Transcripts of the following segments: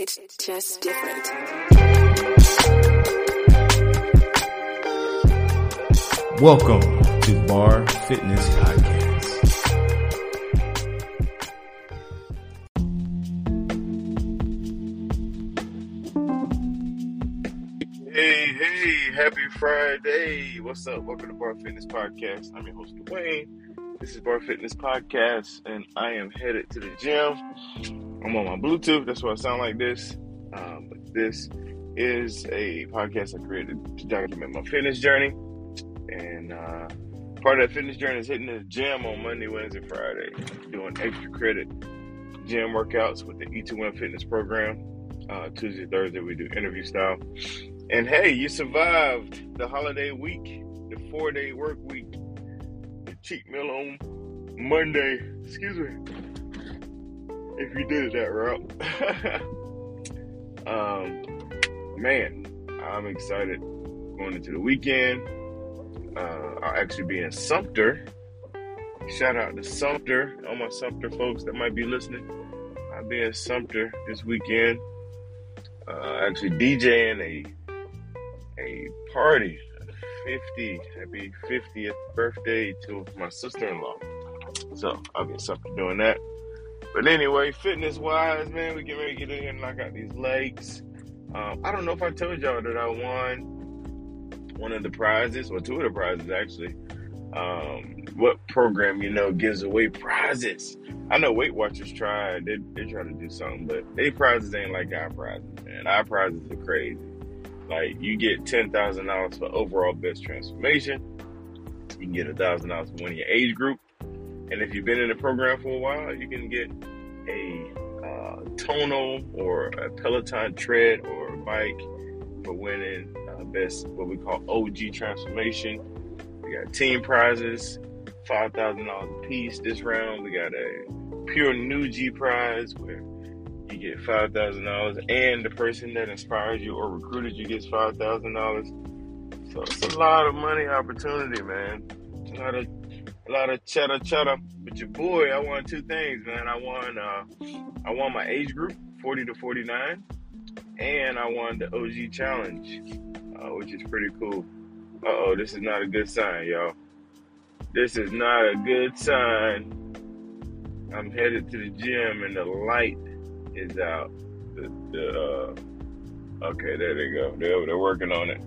It's just different. Welcome to Bar Fitness Podcast. Hey, hey, happy Friday. What's up? Welcome to Bar Fitness Podcast. I'm your host, Dwayne. This is Bar Fitness Podcast, and I am headed to the gym. I'm on my Bluetooth, that's why I sound like this. Um, but this is a podcast I created to document my fitness journey. And uh, part of that fitness journey is hitting the gym on Monday, Wednesday, Friday, doing extra credit gym workouts with the E2M fitness program. Uh, Tuesday, Thursday, we do interview style. And hey, you survived the holiday week, the four day work week, cheat meal on Monday. Excuse me. If you did it that route. um, man, I'm excited going into the weekend. Uh, I'll actually be in Sumter. Shout out to Sumter, all my Sumter folks that might be listening. I'll be in Sumter this weekend. Uh, actually DJing a a party, 50, happy 50th birthday to my sister-in-law. So I'll be something doing that. But anyway, fitness-wise, man, we get ready to get in here and knock out these legs. Um, I don't know if I told y'all that I won one of the prizes, or two of the prizes actually. Um, what program you know gives away prizes? I know Weight Watchers try, they they try to do something, but they prizes ain't like our prizes, man. Our prizes are crazy. Like you get ten thousand dollars for overall best transformation. You can get a thousand dollars for winning your age group, and if you've been in the program for a while, you can get a uh, tonal or a Peloton tread or a bike for winning uh, best what we call OG transformation. We got team prizes, five thousand dollars a piece this round. We got a pure new G prize where you get five thousand dollars, and the person that inspired you or recruited you gets five thousand dollars. So it's a lot of money opportunity, man. A lot of a lot of cheddar cheddar. But your boy, I won two things, man. I won uh I won my age group, forty to forty nine, and I won the OG challenge, uh, which is pretty cool. Uh oh, this is not a good sign, y'all. This is not a good sign. I'm headed to the gym and the light is out. The, the uh, okay, there they go. They're, they're working on it.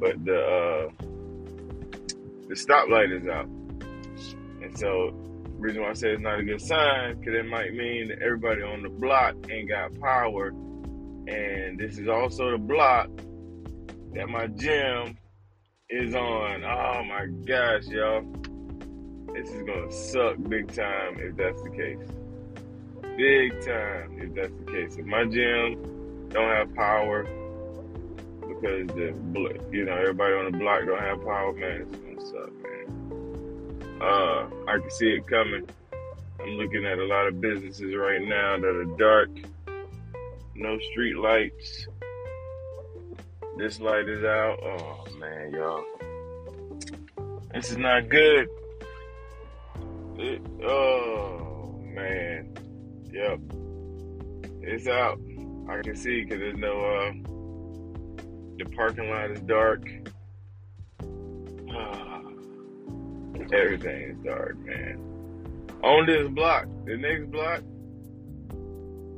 But the uh, the stoplight is out, and so reason why I say it's not a good sign because it might mean that everybody on the block ain't got power, and this is also the block that my gym is on. Oh my gosh, y'all. This is gonna suck big time if that's the case. Big time if that's the case. If my gym don't have power because the you know everybody on the block don't have power, man, it's gonna suck, man. Uh, I can see it coming. I'm looking at a lot of businesses right now that are dark, no street lights. This light is out. Oh man, y'all, this is not good. It, oh man, yep, it's out. I can see because there's no. Uh, the parking lot is dark. Everything is dark, man. On this block, the next block.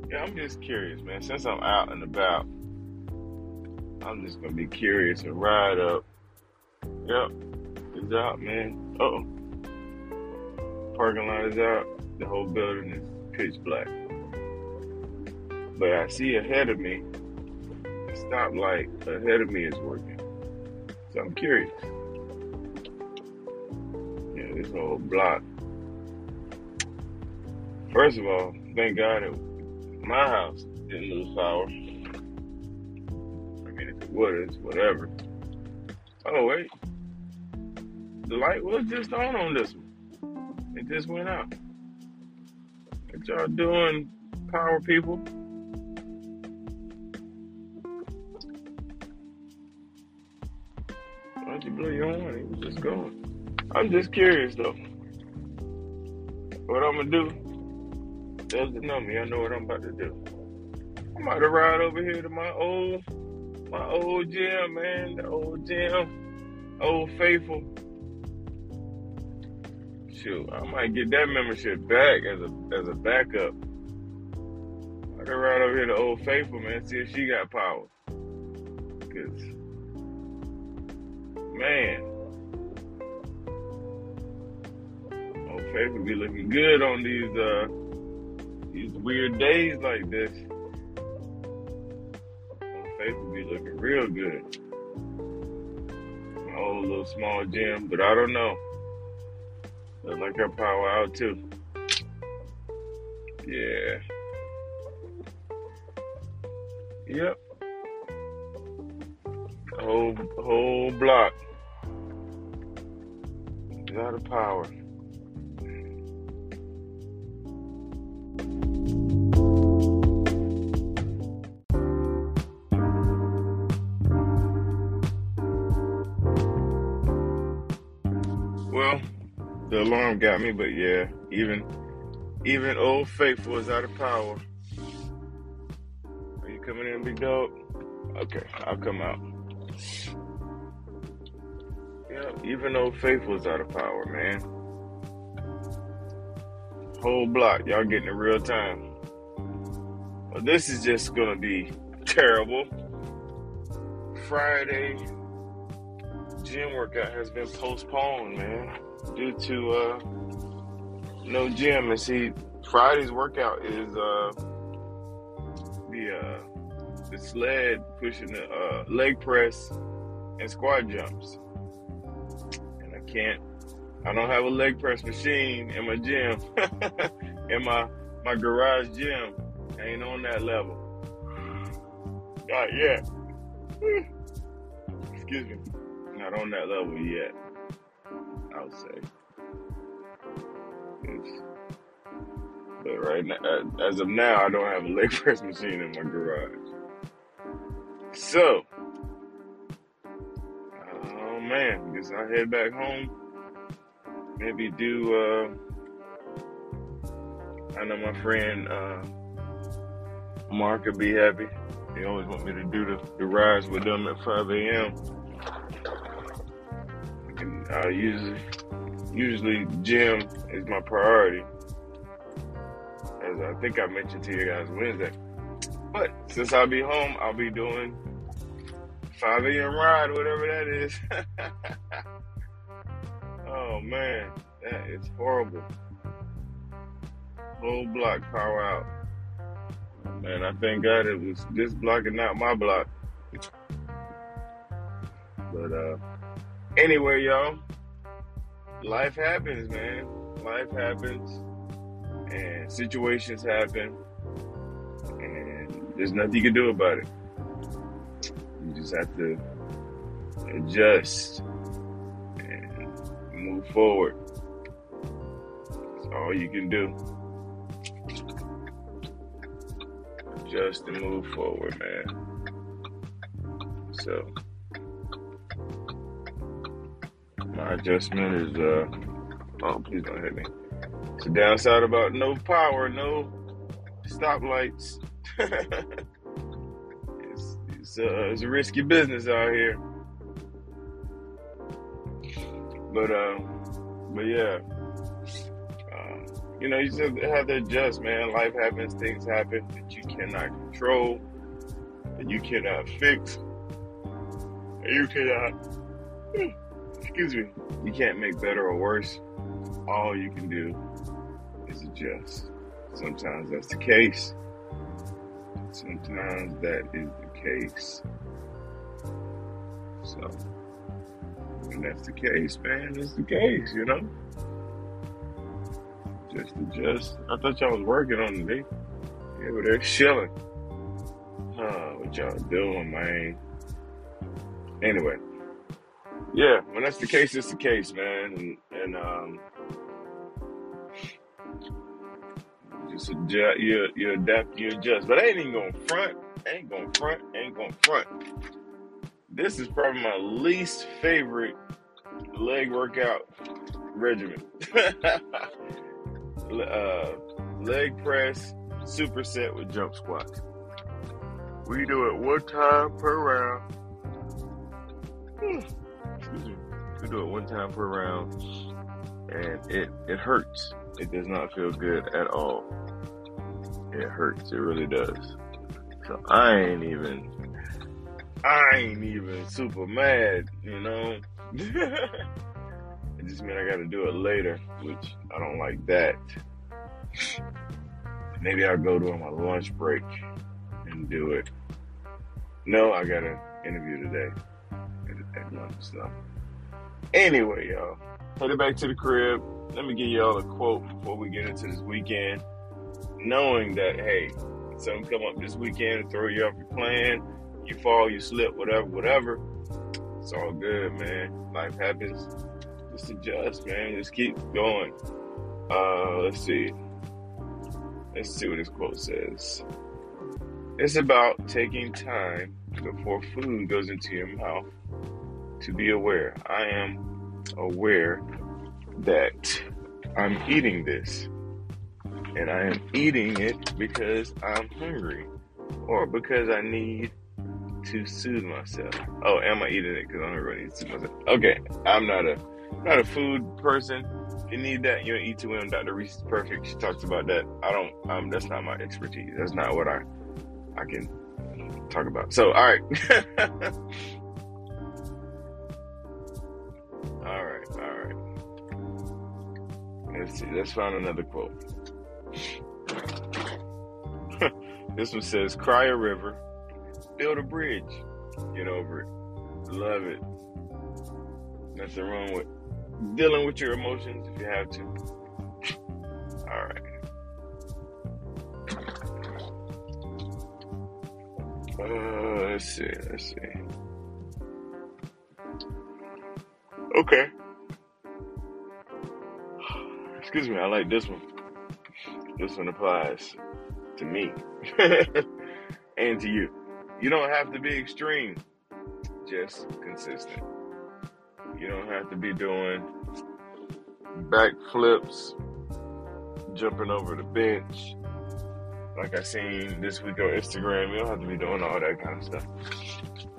Yeah, I'm just curious, man. Since I'm out and about, I'm just gonna be curious and ride up. Yep, it's out, man. Oh. Parking lot is out. The whole building is pitch black. But I see ahead of me, the stoplight ahead of me is working. So I'm curious. Yeah, this whole block. First of all, thank God that my house didn't lose power. I mean, if it would, it's whatever. Oh, wait. The light was just on on this one. It just went out. Y'all doing, power people? Why'd you blow your horn? He was just going. I'm just curious though. What I'm gonna do? Doesn't know me. I know what I'm about to do. I'm might have ride over here to my old my old gym, man. The old gym. Old faithful. Shoot, I might get that membership back as a as a backup. I can ride over here to Old Faithful, man, see if she got power. Cause man, Old Faithful be looking good on these uh these weird days like this. Old Faithful be looking real good. My old little small gym, but I don't know. Look like her power out too. Yeah. Yep. Whole whole block is out of power. Well, the alarm got me, but yeah, even even old faithful is out of power. Are you coming in, big dog? Okay, I'll come out. Yeah, even old faithful is out of power, man. Whole block, y'all getting it real time. Well, this is just gonna be terrible. Friday gym workout has been postponed, man, due to uh no gym. And see, Friday's workout is uh the uh the sled pushing the uh, leg press and squat jumps, and I can't. I don't have a leg press machine in my gym, in my my garage gym. I ain't on that level. Not yet. Excuse me. Not on that level yet. I'll say. It's- but right now, uh, as of now, I don't have a leg press machine in my garage. So, oh man, guess I head back home. Maybe do. uh I know my friend uh Mark would be happy. He always want me to do the, the rides with them at 5 a.m. I usually, usually gym is my priority, as I think I mentioned to you guys Wednesday. But since I'll be home, I'll be doing 5 a.m. ride, whatever that is. oh man, that is horrible. Whole block power out. Man, I thank God it was this block and not my block. But uh anyway, y'all, life happens, man. Life happens and situations happen and there's nothing you can do about it. You just have to adjust and move forward. That's all you can do. Adjust and move forward, man. So adjustment is uh oh please don't hit me. It's the downside about no power, no stoplights. it's it's, uh, it's a risky business out here. But uh, but yeah, um, you know, you just have to adjust, man. Life happens, things happen that you cannot control, that you cannot fix, and you cannot. Excuse me. You can't make better or worse. All you can do is adjust. Sometimes that's the case. Sometimes that is the case. So, when that's the case, man, it's the case, you know? Just adjust. I thought y'all was working on today. Yeah, but they're chilling. Huh, what y'all doing, man? Anyway, yeah, when that's the case, it's the case, man. And, and um, just adjust, you, you adapt, you adjust. But I ain't even gonna front, ain't gonna front, ain't gonna front. This is probably my least favorite leg workout regimen. uh, leg press, superset with jump squats. We do it one time per round. We do it one time per round, and it it hurts. It does not feel good at all. It hurts. It really does. So I ain't even. I ain't even super mad, you know. it just means I got to do it later, which I don't like that. Maybe I'll go during my lunch break and do it. No, I got an interview today at lunch. So, anyway, y'all, headed back to the crib. Let me give y'all a quote before we get into this weekend. Knowing that, hey, something come up this weekend throw you off your plan, you fall, you slip, whatever, whatever. It's all good, man. Life happens. Just adjust, man. Just keep going. Uh, let's see. Let's see what this quote says. It's about taking time before food goes into your mouth to be aware. I am aware that I'm eating this. And I am eating it because I'm hungry or because I need to soothe myself. Oh, am I eating it because I'm hungry? to soothe myself. Okay, I'm not a not a food person you need that, you don't eat to Dr. Reese is perfect. She talks about that. I don't. Um, that's not my expertise. That's not what I I can talk about. So, all right. Let's see. Let's find another quote. this one says, "Cry a river, build a bridge, get over it, love it. Nothing wrong with dealing with your emotions if you have to. All right. Uh, let's see. Let's see. Okay. Excuse me. I like this one. This one applies to me and to you. You don't have to be extreme, just consistent. You don't have to be doing backflips, jumping over the bench. Like I seen this week on Instagram, you don't have to be doing all that kind of stuff.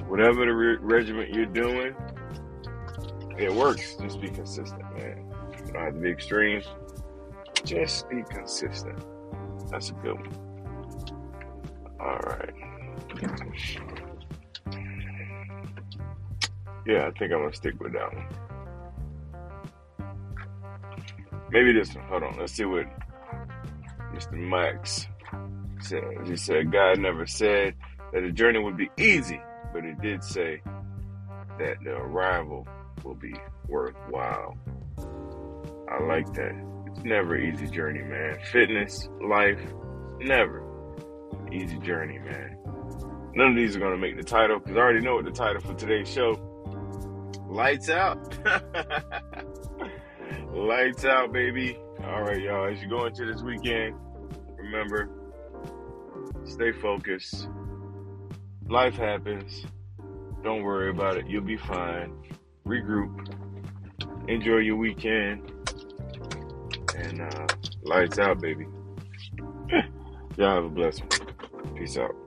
Whatever the re- regiment you're doing, it works. Just be consistent, man. You don't have to be extreme. Just be consistent. That's a good one. All right. Yeah, I think I'm gonna stick with that one. Maybe this one. Hold on. Let's see what Mr. Max says. He said, God never said that the journey would be easy, but he did say that the arrival will be worthwhile. I like that. Never easy journey, man. Fitness, life, never easy journey, man. None of these are gonna make the title because I already know what the title for today's show Lights out. Lights out, baby. All right, y'all. As you go into this weekend, remember, stay focused. Life happens. Don't worry about it. You'll be fine. Regroup. Enjoy your weekend. And uh, lights out, baby. y'all have a blessed one. Peace out.